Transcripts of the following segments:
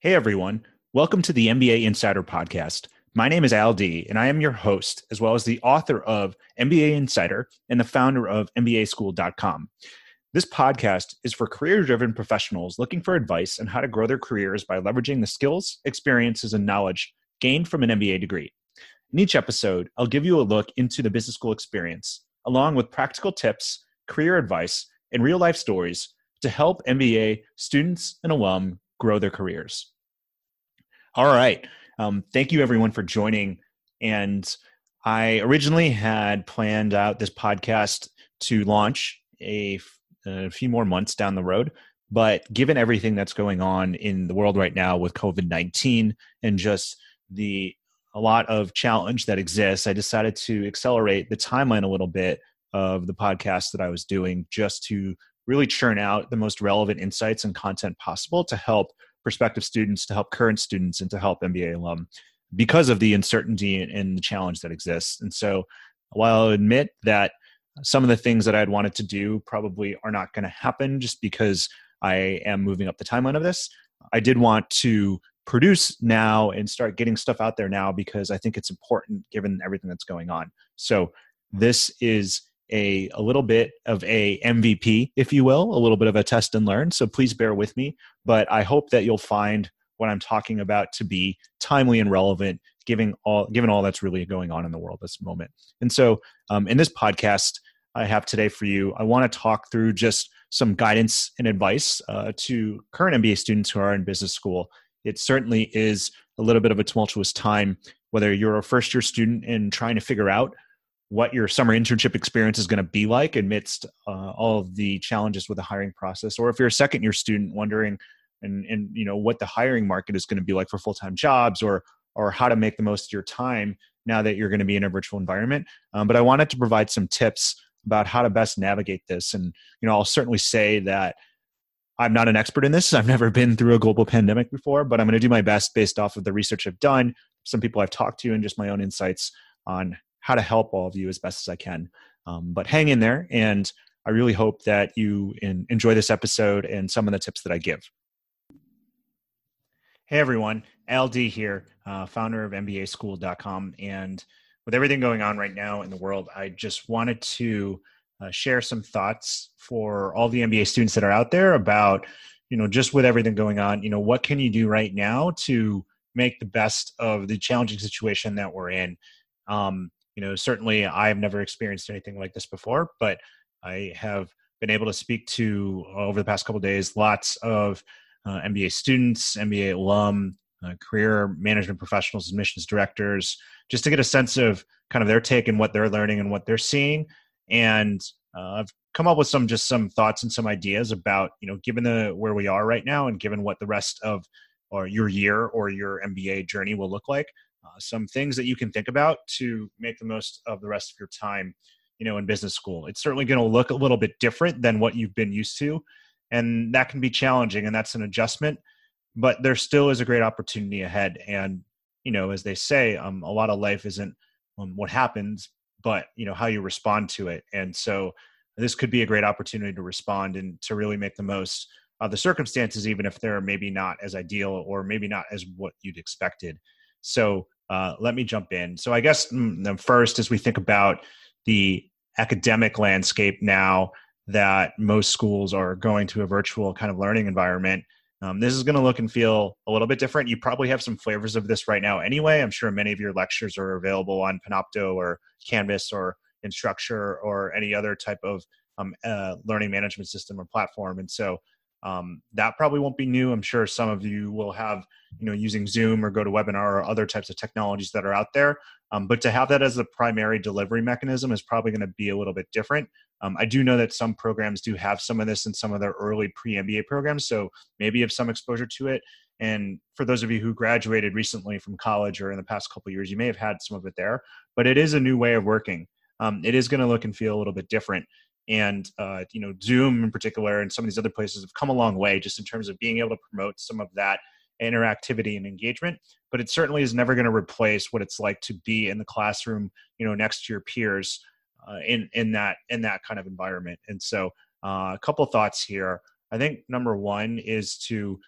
Hey everyone, welcome to the MBA Insider Podcast. My name is Al Dea, and I am your host, as well as the author of MBA Insider and the founder of MBAschool.com. This podcast is for career driven professionals looking for advice on how to grow their careers by leveraging the skills, experiences, and knowledge gained from an MBA degree. In each episode, I'll give you a look into the business school experience, along with practical tips, career advice, and real life stories to help MBA students and alum grow their careers. All right. Um, thank you, everyone, for joining. And I originally had planned out this podcast to launch a, a few more months down the road. But given everything that's going on in the world right now with COVID 19 and just the a lot of challenge that exists, I decided to accelerate the timeline a little bit of the podcast that I was doing just to really churn out the most relevant insights and content possible to help prospective students, to help current students, and to help MBA alum because of the uncertainty and the challenge that exists. And so, while I'll admit that some of the things that I'd wanted to do probably are not going to happen just because I am moving up the timeline of this, I did want to produce now and start getting stuff out there now because I think it's important given everything that's going on. So, this is a, a little bit of a MVP, if you will, a little bit of a test and learn. So please bear with me. But I hope that you'll find what I'm talking about to be timely and relevant, given all given all that's really going on in the world this moment. And so, um, in this podcast I have today for you, I want to talk through just some guidance and advice uh, to current MBA students who are in business school. It certainly is a little bit of a tumultuous time, whether you're a first year student and trying to figure out what your summer internship experience is going to be like amidst uh, all of the challenges with the hiring process. Or if you're a second year student wondering and and you know what the hiring market is going to be like for full-time jobs or or how to make the most of your time now that you're going to be in a virtual environment. Um, but i wanted to provide some tips about how to best navigate this. And you know i'll certainly say that i'm not an expert in this. I've never been through a global pandemic before but i'm going to do my best based off of the research i've done some people i've talked to and just my own insights on how to help all of you as best as I can. Um, but hang in there, and I really hope that you in, enjoy this episode and some of the tips that I give. Hey everyone, Al Dea here, uh, founder of MBAschool.com. And with everything going on right now in the world, I just wanted to uh, share some thoughts for all the MBA students that are out there about, you know, just with everything going on, you know, what can you do right now to make the best of the challenging situation that we're in? Um, you know certainly i've never experienced anything like this before but i have been able to speak to over the past couple days lots of uh, mba students mba alum uh, career management professionals admissions directors just to get a sense of kind of their take and what they're learning and what they're seeing. And uh, i've come up with some just some thoughts and some ideas about you know given the where we are right now and given what the rest of or your year or your mba journey will look like uh, some things that you can think about to make the most of the rest of your time you know in business school. It's certainly going to look a little bit different than what you've been used to and that can be challenging and that's an adjustment but there still is a great opportunity ahead and you know as they say um, a lot of life isn't um, what happens but you know how you respond to it and so this could be a great opportunity to respond and to really make the most of the circumstances even if they're maybe not as ideal or maybe not as what you'd expected. So uh, let me jump in. So I guess mm, first, as we think about the academic landscape now that most schools are going to a virtual kind of learning environment, um, this is going to look and feel a little bit different. You probably have some flavors of this right now anyway. I'm sure many of your lectures are available on Panopto or Canvas or Instructure or any other type of um, uh, learning management system or platform. And so um, that probably won't be new. I'm sure some of you will have, you know, using Zoom or go to webinar or other types of technologies that are out there. Um, but to have that as the primary delivery mechanism is probably going to be a little bit different. Um, I do know that some programs do have some of this in some of their early pre-MBA programs, so maybe have some exposure to it. And for those of you who graduated recently from college or in the past couple years, you may have had some of it there. But it is a new way of working. Um, it is going to look and feel a little bit different and uh, you know zoom in particular and some of these other places have come a long way just in terms of being able to promote some of that interactivity and engagement but it certainly is never going to replace what it's like to be in the classroom you know next to your peers uh, in in that in that kind of environment. And so uh, a couple thoughts here. I think number one is to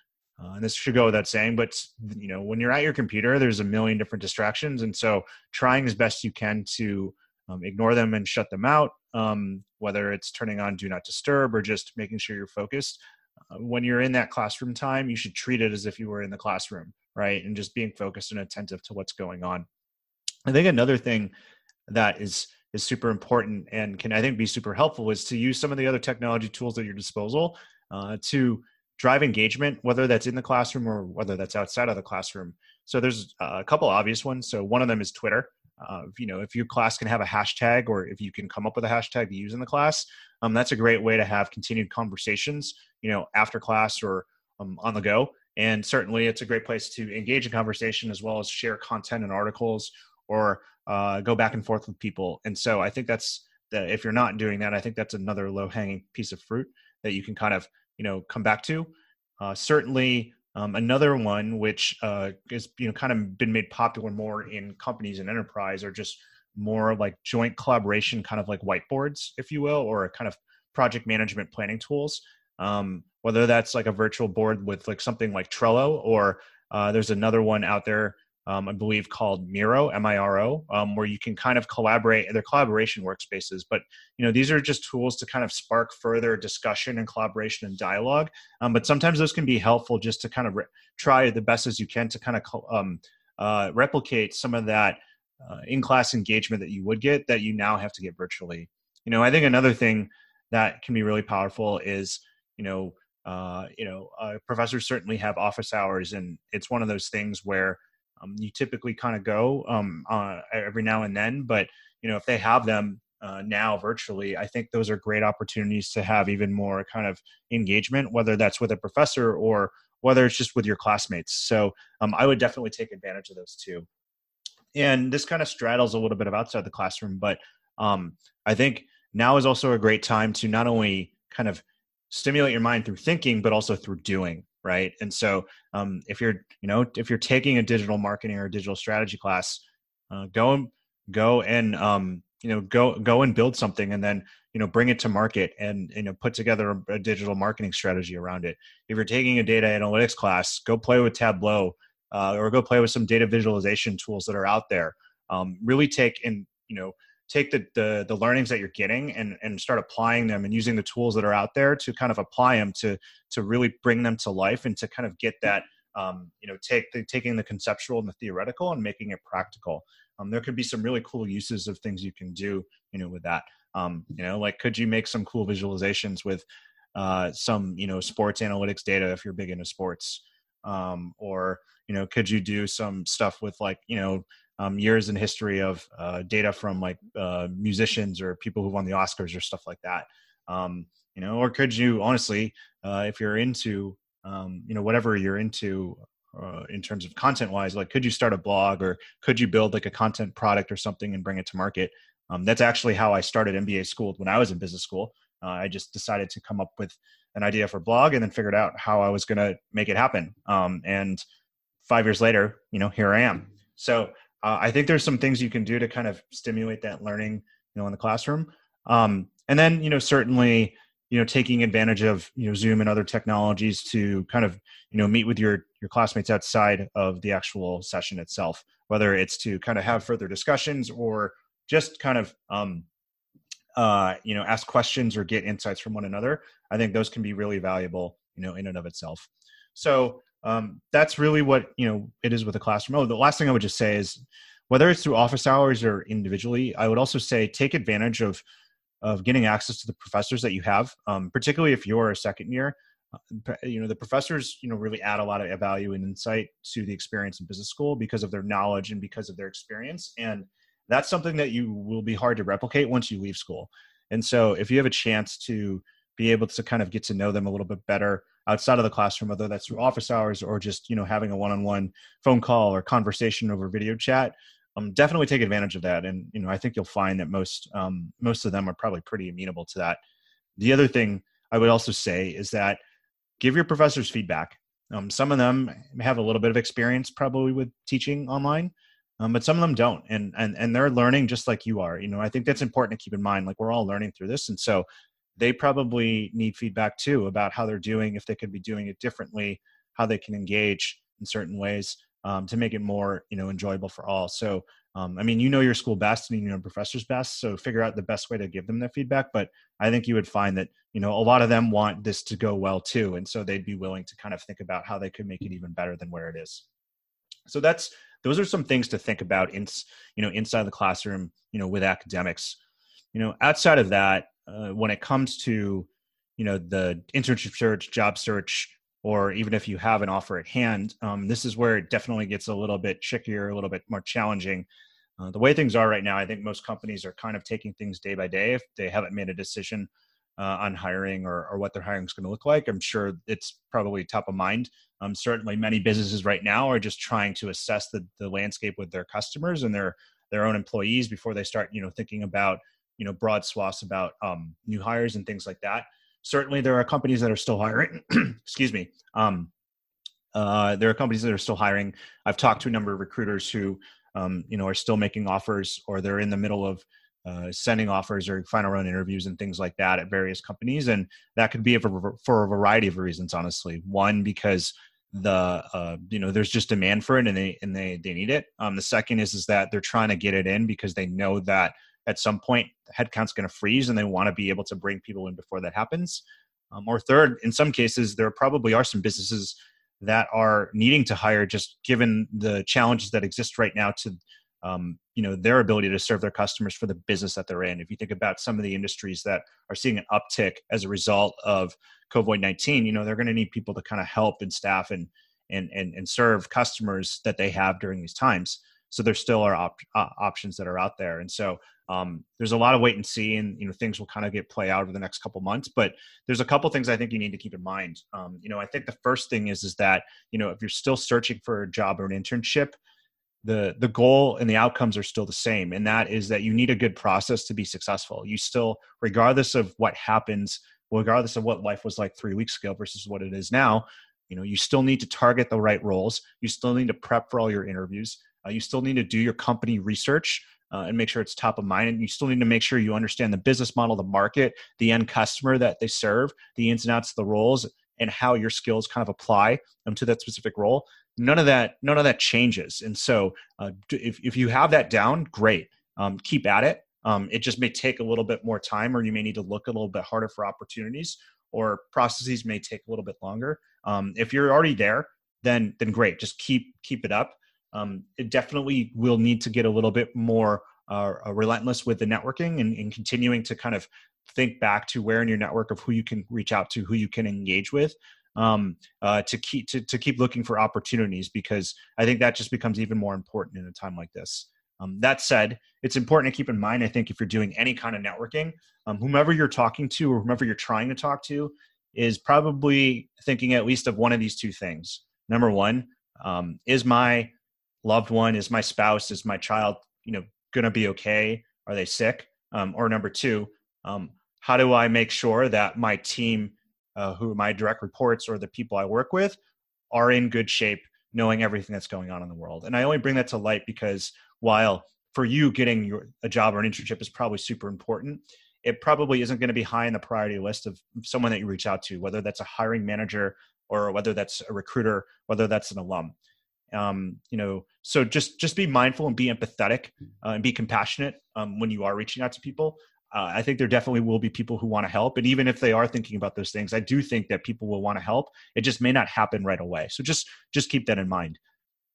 uh, and this should go without saying, but you know, when you're at your computer, there's a million different distractions, and so trying as best you can to um, ignore them and shut them out, um, whether it's turning on Do Not Disturb or just making sure you're focused. Uh, when you're in that classroom time, you should treat it as if you were in the classroom, right? And just being focused and attentive to what's going on. I think another thing that is is super important and can I think be super helpful is to use some of the other technology tools at your disposal uh, to drive engagement, whether that's in the classroom or whether that's outside of the classroom. So there's a couple obvious ones. So one of them is Twitter. You know, if your class can have a hashtag or if you can come up with a hashtag to use in the class, um, that's a great way to have continued conversations, you know, after class or um, on the go. And certainly it's a great place to engage in conversation as well as share content and articles or uh, go back and forth with people. And so I think that's the, if you're not doing that, I think that's another low hanging piece of fruit that you can kind of you know come back to. Uh, certainly, um, another one which uh, is you know kind of been made popular more in companies and enterprise are just more like joint collaboration, kind of like whiteboards, if you will, or kind of project management planning tools. Um, whether that's like a virtual board with like something like Trello, or uh, there's another one out there um, I believe called Miro, M-I-R-O, um, where you can kind of collaborate. They're collaboration workspaces, but you know these are just tools to kind of spark further discussion and collaboration and dialogue. Um, but sometimes those can be helpful just to kind of re- try the best as you can to kind of um, uh, replicate some of that uh, in-class engagement that you would get that you now have to get virtually. You know, I think another thing that can be really powerful is you know uh, you know professors certainly have office hours, and it's one of those things where um, you typically kind of go um, uh, every now and then, but you know if they have them uh, now virtually, I think those are great opportunities to have even more kind of engagement, whether that's with a professor or whether it's just with your classmates. So um, I would definitely take advantage of those too. And this kind of straddles a little bit of outside the classroom, but um, I think now is also a great time to not only kind of stimulate your mind through thinking, but also through doing right? And so um, if you're you know if you're taking a digital marketing or digital strategy class uh, go go and um, you know go go and build something and then you know bring it to market and you know put together a, a, digital marketing strategy around it. If you're taking a data analytics class go play with tableau uh, or go play with some data visualization tools that are out there. Um, really take and you know take the, the, the learnings that you're getting and and start applying them and using the tools that are out there to kind of apply them to to really bring them to life and to kind of get that um, you know take the, taking the conceptual and the theoretical and making it practical. Um, there could be some really cool uses of things you can do you know with that. Um, you know like could you make some cool visualizations with uh, some you know sports analytics data if you're big into sports? Um, or you know could you do some stuff with like you know um, years in history of uh, data from like uh, musicians or people who won the Oscars or stuff like that. Um, you know, or could you honestly, uh, if you're into, um, you know, whatever you're into uh, in terms of content wise, like could you start a blog or could you build like a content product or something and bring it to market? Um, that's actually how I started MBA school when I was in business school. Uh, I just decided to come up with an idea for blog and then figured out how I was going to make it happen. Um, and five years later, you know, here I am. So uh, I think there's some things you can do to kind of stimulate that learning, you know, in the classroom. Um, and then, you know, certainly, you know, taking advantage of you know Zoom and other technologies to kind of you know meet with your your classmates outside of the actual session itself, whether it's to kind of have further discussions or just kind of um, uh, you know ask questions or get insights from one another. I think those can be really valuable, you know, in and of itself. So um, that's really what you know it is with a classroom. Oh, the last thing I would just say is whether it's through office hours or individually, I would also say take advantage of of getting access to the professors that you have, um, particularly if you're a second year. Uh, you know the professors you know really add a lot of value and insight to the experience in business school because of their knowledge and because of their experience and that's something that you will be hard to replicate once you leave school and so if you have a chance to be able to kind of get to know them a little bit better outside of the classroom, whether that's through office hours or just you know having a one-on-one phone call or conversation over video chat. Um, definitely take advantage of that, and you know I think you'll find that most um, most of them are probably pretty amenable to that. The other thing I would also say is that give your professors feedback. Um, some of them have a little bit of experience probably with teaching online, um, but some of them don't, and and and they're learning just like you are. You know, I think that's important to keep in mind. Like we're all learning through this, and so they probably need feedback too about how they're doing, if they could be doing it differently, how they can engage in certain ways um, to make it more you know enjoyable for all. So um, i mean you know your school best and you know professors best so figure out the best way to give them their feedback but i think you would find that you know a lot of them want this to go well too and so they'd be willing to kind of think about how they could make it even better than where it is. So that's those are some things to think about in you know inside the classroom you know with academics. You know outside of that uh, when it comes to you know the internship search job search or even if you have an offer at hand um, this is where it definitely gets a little bit trickier a little bit more challenging. Uh, the way things are right now i think most companies are kind of taking things day by day. If they haven't made a decision uh, on hiring or, or what their hiring is going to look like i'm sure it's probably top of mind. Um, certainly many businesses right now are just trying to assess the, the landscape with their customers and their their own employees before they start you know thinking about you know broad swaths about um, new hires and things like that. Certainly there are companies that are still hiring excuse me um, uh, there are companies that are still hiring. I've talked to a number of recruiters who um, you know are still making offers or they're in the middle of uh, sending offers or final round interviews and things like that at various companies. And that could be for, for a variety of reasons honestly. One because the uh, you know there's just demand for it and they and they they need it. Um, the second is is that they're trying to get it in because they know that at some point headcount's going to freeze and they want to be able to bring people in before that happens. Um, or third in some cases there probably are some businesses that are needing to hire just given the challenges that exist right now to um, you know their ability to serve their customers for the business that they're in. If you think about some of the industries that are seeing an uptick as a result of covid-19 you know they're going to need people to kind of help and staff and and and, and serve customers that they have during these times so there still are op- uh, options that are out there. And so um, there's a lot of wait and see and you know things will kind of get play out over the next couple months. But there's a couple things i think you need to keep in mind. Um, you know i think the first thing is is that you know if you're still searching for a job or an internship the the goal and the outcomes are still the same. And that is that you need a good process to be successful. You still regardless of what happens regardless of what life was like three weeks ago versus what it is now you know you still need to target the right roles. You still need to prep for all your interviews uh, you still need to do your company research uh, and make sure it's top of mind. And you still need to make sure you understand the business model, the market, the end customer that they serve, the ins and outs of the roles, and how your skills kind of apply um, to that specific role. None of that, none of that changes. And so, uh, if if you have that down, great. Um, keep at it. Um, it just may take a little bit more time, or you may need to look a little bit harder for opportunities, or processes may take a little bit longer. Um, if you're already there, then then great. Just keep keep it up um, it definitely will need to get a little bit more uh, uh, relentless with the networking and, and, continuing to kind of think back to where in your network of who you can reach out to, who you can engage with, um, uh, to keep to, to keep looking for opportunities because I think that just becomes even more important in a time like this. Um, that said, it's important to keep in mind. I think if you're doing any kind of networking, um, whomever you're talking to or whomever you're trying to talk to is probably thinking at least of one of these two things. Number one, um, is my loved one is my spouse is my child you know going to be okay? Are they sick? Um, or number two um, how do i make sure that my team uh, who my direct reports or the people i work with are in good shape knowing everything that's going on in the world? And i only bring that to light because while for you getting your, a job or an internship is probably super important it probably isn't going to be high in the priority list of someone that you reach out to whether that's a hiring manager or whether that's a recruiter whether that's an alum um, you know so just just be mindful and be empathetic uh, and be compassionate um, when you are reaching out to people. Uh, i think there definitely will be people who want to help and even if they are thinking about those things i do think that people will want to help. It just may not happen right away. So just just keep that in mind.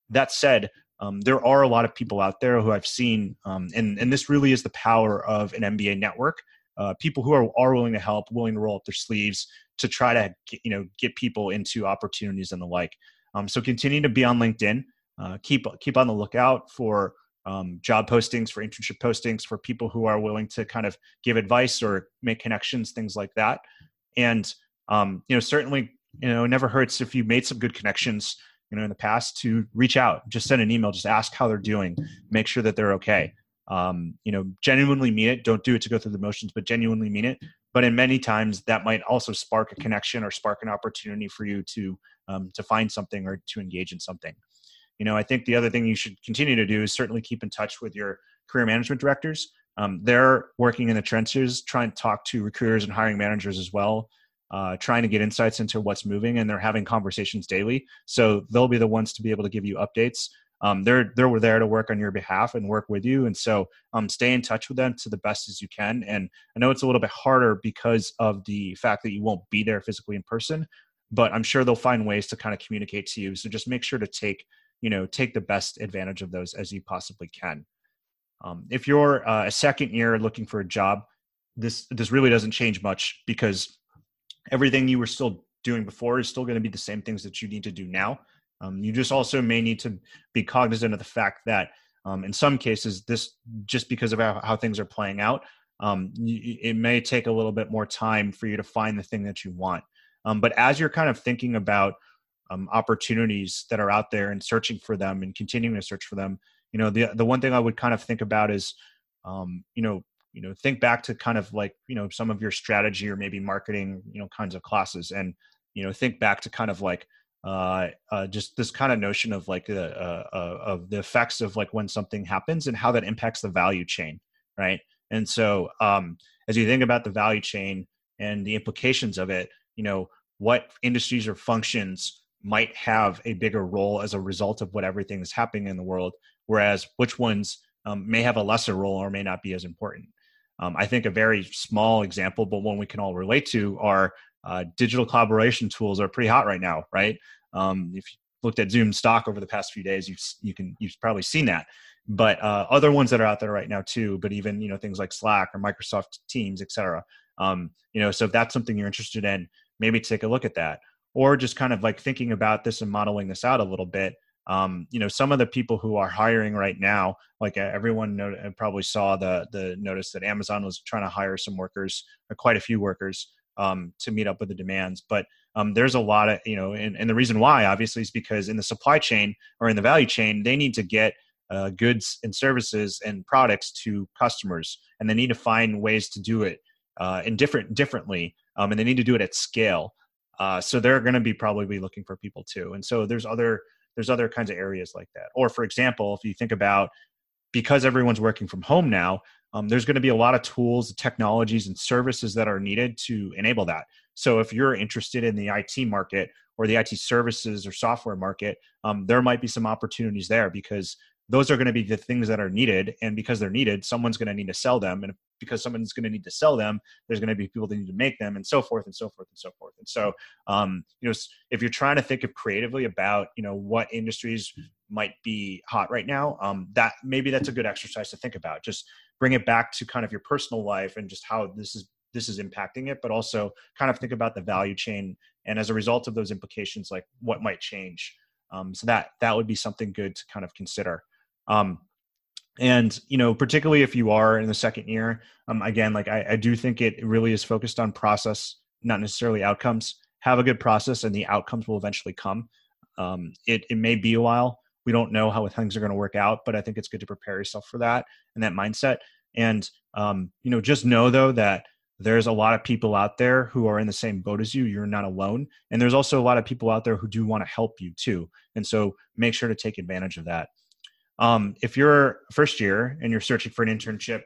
That said um, there are a lot of people out there who i've seen um, and and this really is the power of an mba network. Uh, people who are, are willing to help willing to roll up their sleeves to try to you know get people into opportunities and the like um, so continue to be on LinkedIn. Uh, keep keep on the lookout for um, job postings, for internship postings, for people who are willing to kind of give advice or make connections, things like that. And um, you know, certainly, you know, it never hurts if you made some good connections, you know, in the past to reach out, just send an email, just ask how they're doing, make sure that they're okay. Um, you know, genuinely mean it. Don't do it to go through the motions, but genuinely mean it but in many times that might also spark a connection or spark an opportunity for you to um, to find something or to engage in something. You know i think the other thing you should continue to do is certainly keep in touch with your career management directors. Um, they're working in the trenches trying to talk to recruiters and hiring managers as well uh, trying to get insights into what's moving and they're having conversations daily. So they'll be the ones to be able to give you updates. Um, they're they're there to work on your behalf and work with you. And so um, stay in touch with them to the best as you can. And i know it's a little bit harder because of the fact that you won't be there physically in person but i'm sure they'll find ways to kind of communicate to you so just make sure to take you know take the best advantage of those as you possibly can um, if you're uh, a second year looking for a job this this really doesn't change much because everything you were still doing before is still going to be the same things that you need to do now. Um, you just also may need to be cognizant of the fact that um, in some cases, this just because of how, how things are playing out, um, you, it may take a little bit more time for you to find the thing that you want. Um, but as you're kind of thinking about um, opportunities that are out there and searching for them and continuing to search for them, you know, the the one thing I would kind of think about is, um, you know, you know think back to kind of like you know some of your strategy or maybe marketing you know kinds of classes and you know think back to kind of like uh, uh, just this kind of notion of like the uh, uh, of the effects of like when something happens and how that impacts the value chain right? And so um, as you think about the value chain and the implications of it you know what industries or functions might have a bigger role as a result of what everything is happening in the world whereas which ones um, may have a lesser role or may not be as important um, I think a very small example, but one we can all relate to, are uh, digital collaboration tools are pretty hot right now, right? Um, if you looked at Zoom stock over the past few days, you've you can you've probably seen that. But uh, other ones that are out there right now too, but even you know things like Slack or Microsoft Teams, et cetera. Um, you know, so if that's something you're interested in, maybe take a look at that, or just kind of like thinking about this and modeling this out a little bit um, you know some of the people who are hiring right now like uh, everyone know, uh, probably saw the the notice that amazon was trying to hire some workers or quite a few workers um, to meet up with the demands. But um, there's a lot of you know and, and the reason why obviously is because in the supply chain or in the value chain they need to get uh, goods and services and products to customers and they need to find ways to do it uh, in different differently um, and they need to do it at scale uh, so they're going to be probably be looking for people too and so there's other there's other kinds of areas like that. Or for example, if you think about because everyone's working from home now, um, there's going to be a lot of tools, technologies, and services that are needed to enable that. So if you're interested in the IT market or the IT services or software market, um, there might be some opportunities there because those are going to be the things that are needed and because they're needed someone's going to need to sell them and because someone's going to need to sell them there's going to be people that need to make them and so forth and so forth and so forth. And so um, you know if you're trying to think of creatively about you know what industries might be hot right now um, that maybe that's a good exercise to think about. Just bring it back to kind of your personal life and just how this is this is impacting it but also kind of think about the value chain and as a result of those implications like what might change. Um, so that that would be something good to kind of consider um, and you know, particularly if you are in the second year, um, again, like I, I do think it really is focused on process, not necessarily outcomes. Have a good process, and the outcomes will eventually come. Um, it it may be a while. We don't know how things are going to work out, but I think it's good to prepare yourself for that and that mindset. And um, you know, just know though that there's a lot of people out there who are in the same boat as you. You're not alone, and there's also a lot of people out there who do want to help you too. And so, make sure to take advantage of that. Um, if you're first year and you're searching for an internship,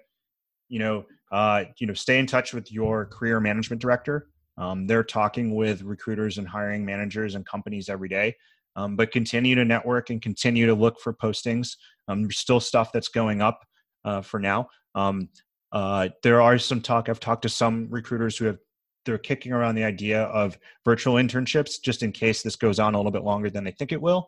you know, uh, you know, stay in touch with your career management director. Um, they're talking with recruiters and hiring managers and companies every day. Um, but continue to network and continue to look for postings. Um, there's still stuff that's going up uh, for now. Um, uh, there are some talk. I've talked to some recruiters who have they're kicking around the idea of virtual internships just in case this goes on a little bit longer than they think it will.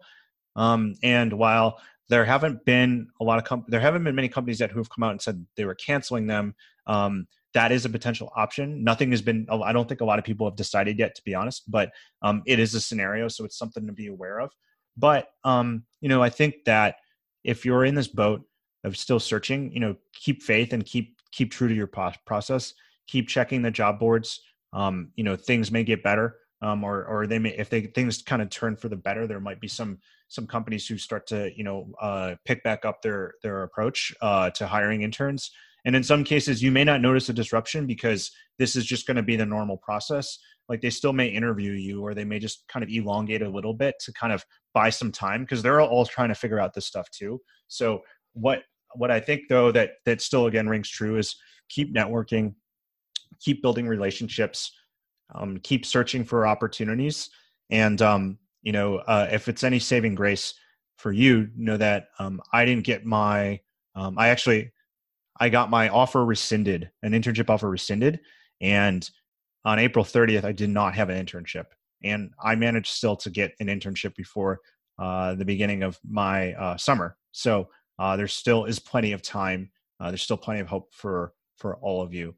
Um, and while there haven't been a lot of com- there haven't been many companies that who have come out and said they were canceling them. Um, that is a potential option. Nothing has been. I don't think a lot of people have decided yet, to be honest. But um, it is a scenario, so it's something to be aware of. But um, you know, I think that if you're in this boat of still searching, you know, keep faith and keep keep true to your process. Keep checking the job boards. Um, you know, things may get better um, or or they may if they things kind of turn for the better, there might be some some companies who start to you know uh, pick back up their their approach uh, to hiring interns. And in some cases, you may not notice a disruption because this is just going to be the normal process. Like they still may interview you, or they may just kind of elongate a little bit to kind of buy some time because they're all trying to figure out this stuff too. So what what I think though that that still again rings true is keep networking, keep building relationships um, keep searching for opportunities. And, um, you know, uh, if it's any saving grace for you, know that um, I didn't get my, um, I actually, I got my offer rescinded, an internship offer rescinded. And on April 30th, I did not have an internship. And I managed still to get an internship before uh, the beginning of my uh, summer. So uh, there still is plenty of time. Uh, there's still plenty of hope for for all of you.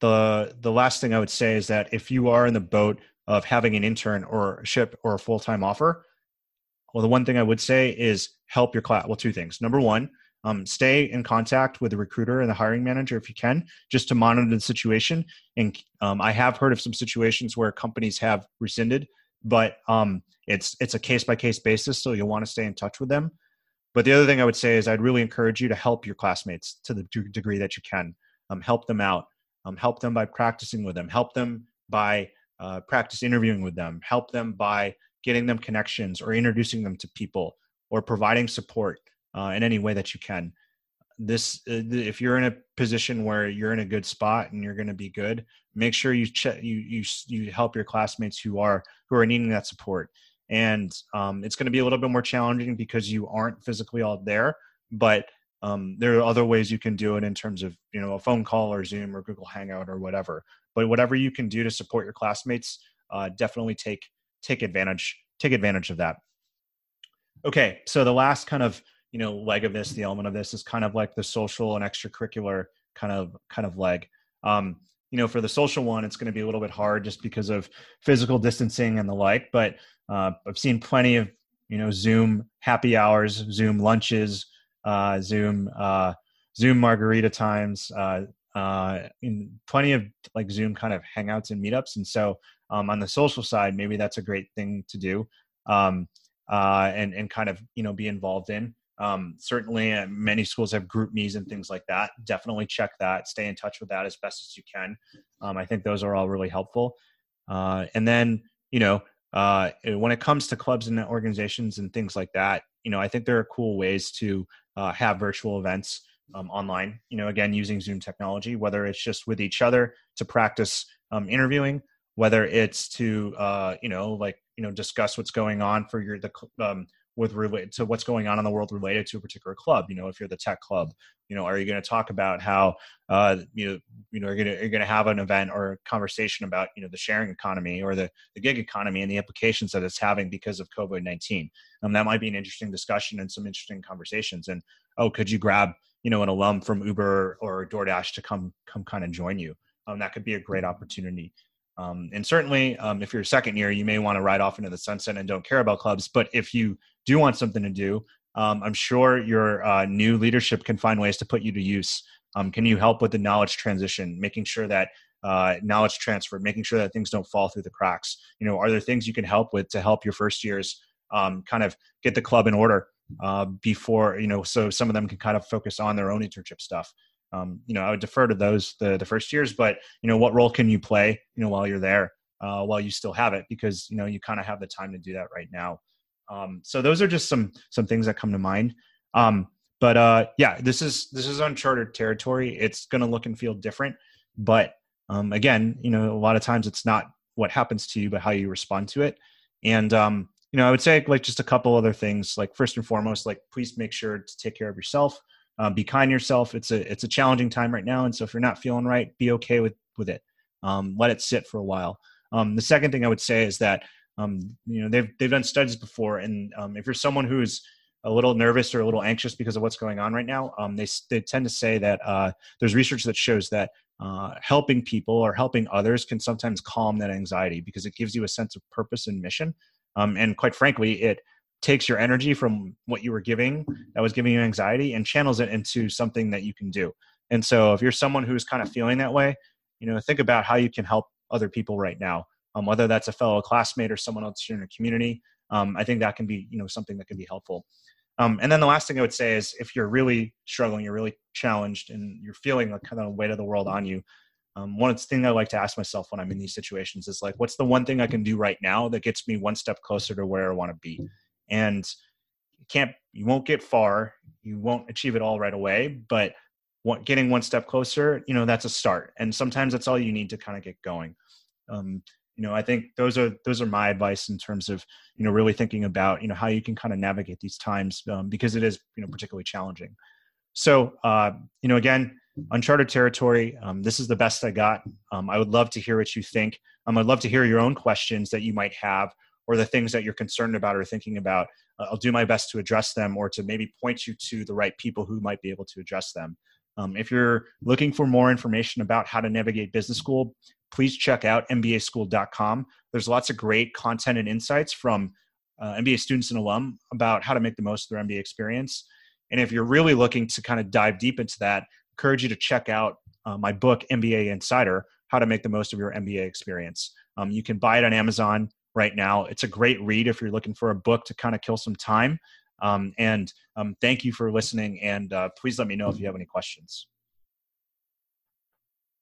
The the last thing I would say is that if you are in the boat of having an intern or a ship or a full time offer, well, the one thing I would say is help your class. Well, two things. Number one, um, stay in contact with the recruiter and the hiring manager if you can, just to monitor the situation. And um, I have heard of some situations where companies have rescinded, but um, it's it's a case by case basis, so you'll want to stay in touch with them. But the other thing I would say is I'd really encourage you to help your classmates to the degree that you can. Um, help them out. Um, help them by practicing with them. Help them by uh, practice interviewing with them. Help them by getting them connections or introducing them to people or providing support uh, in any way that you can. This, uh, if you're in a position where you're in a good spot and you're going to be good, make sure you check, you you you help your classmates who are who are needing that support. And um, it's going to be a little bit more challenging because you aren't physically all there, but um, there are other ways you can do it in terms of you know a phone call or Zoom or Google Hangout or whatever. But whatever you can do to support your classmates, uh, definitely take take advantage take advantage of that. Okay, so the last kind of you know leg of this the element of this is kind of like the social and extracurricular kind of kind of leg um you know for the social one it's going to be a little bit hard just because of physical distancing and the like but uh, i've seen plenty of you know zoom happy hours zoom lunches uh, zoom uh, zoom margarita times uh, uh, in plenty of like zoom kind of hangouts and meetups and so um, on the social side maybe that's a great thing to do um, uh, and and kind of you know be involved in um, certainly, uh, many schools have GroupMe's and things like that. Definitely check that. Stay in touch with that as best as you can. Um, I think those are all really helpful. Uh, and then, you know, uh, when it comes to clubs and organizations and things like that, you know, I think there are cool ways to uh, have virtual events um, online. You know, again, using Zoom technology, whether it's just with each other to practice um, interviewing, whether it's to, uh, you know, like you know, discuss what's going on for your the um, with relate to what's going on in the world related to a particular club. You know, if you're the tech club, you know, are you going to talk about how uh, you know you know you're going to going to have an event or a conversation about you know the sharing economy or the the gig economy and the implications that it's having because of COVID nineteen. Um, that might be an interesting discussion and some interesting conversations. And oh, could you grab you know an alum from Uber or DoorDash to come come kind of join you? Um, that could be a great opportunity. Um, and certainly, um, if you're second year, you may want to ride off into the sunset and don't care about clubs. But if you do want something to do, um, I'm sure your uh, new leadership can find ways to put you to use. Um, can you help with the knowledge transition, making sure that uh, knowledge transfer, making sure that things don't fall through the cracks? You know, are there things you can help with to help your first years um, kind of get the club in order uh, before you know, so some of them can kind of focus on their own internship stuff um, you know, I would defer to those the the first years. But you know, what role can you play? You know, while you're there, uh, while you still have it, because you know you kind of have the time to do that right now. Um, so those are just some some things that come to mind. Um, but uh, yeah, this is this is uncharted territory. It's going to look and feel different, but um, again, you know, a lot of times it's not what happens to you, but how you respond to it. And um, you know, I would say like just a couple other things. Like first and foremost, like please make sure to take care of yourself um, be kind to yourself. It's a it's a challenging time right now. And so if you're not feeling right be okay with with it. Um, let it sit for a while. Um, the second thing i would say is that um, you know they've they've done studies before. And um, if you're someone who's a little nervous or a little anxious because of what's going on right now um, they, they tend to say that uh, there's research that shows that uh, helping people or helping others can sometimes calm that anxiety because it gives you a sense of purpose and mission. And quite frankly it takes your energy from what you were giving that was giving you anxiety and channels it into something that you can do. And so if you're someone who's kind of feeling that way, you know, think about how you can help other people right now. Um, whether that's a fellow classmate or someone else in your community, um, I think that can be, you know, something that can be helpful. Um, and then the last thing I would say is if you're really struggling, you're really challenged, and you're feeling the kind of weight of the world on you. Um, one thing I like to ask myself when I'm in these situations is like, what's the one thing I can do right now that gets me one step closer to where I want to be? And you can't you won't get far you won't achieve it all right away but what, getting one step closer you know that's a start and sometimes that's all you need to kind of get going Um, you know, I think those are those are my advice in terms of you know really thinking about you know how you can kind of navigate these times um, because it is you know particularly challenging. So uh, you know, again, uncharted territory. Um, this is the best I got. Um, I would love to hear what you think. Um, I'd love to hear your own questions that you might have or the things that you're concerned about or thinking about. Uh, I'll do my best to address them or to maybe point you to the right people who might be able to address them. Um, if you're looking for more information about how to navigate business school, please check out mbaschool.com. There's lots of great content and insights from uh, MBA students and alum about how to make the most of their MBA experience. And if you're really looking to kind of dive deep into that, encourage you to check out uh, my book, MBA Insider How to Make the Most of Your MBA Experience. Um, you can buy it on Amazon right now. It's a great read if you're looking for a book to kind of kill some time. Um, and um, thank you for listening. And uh, please let me know if you have any questions.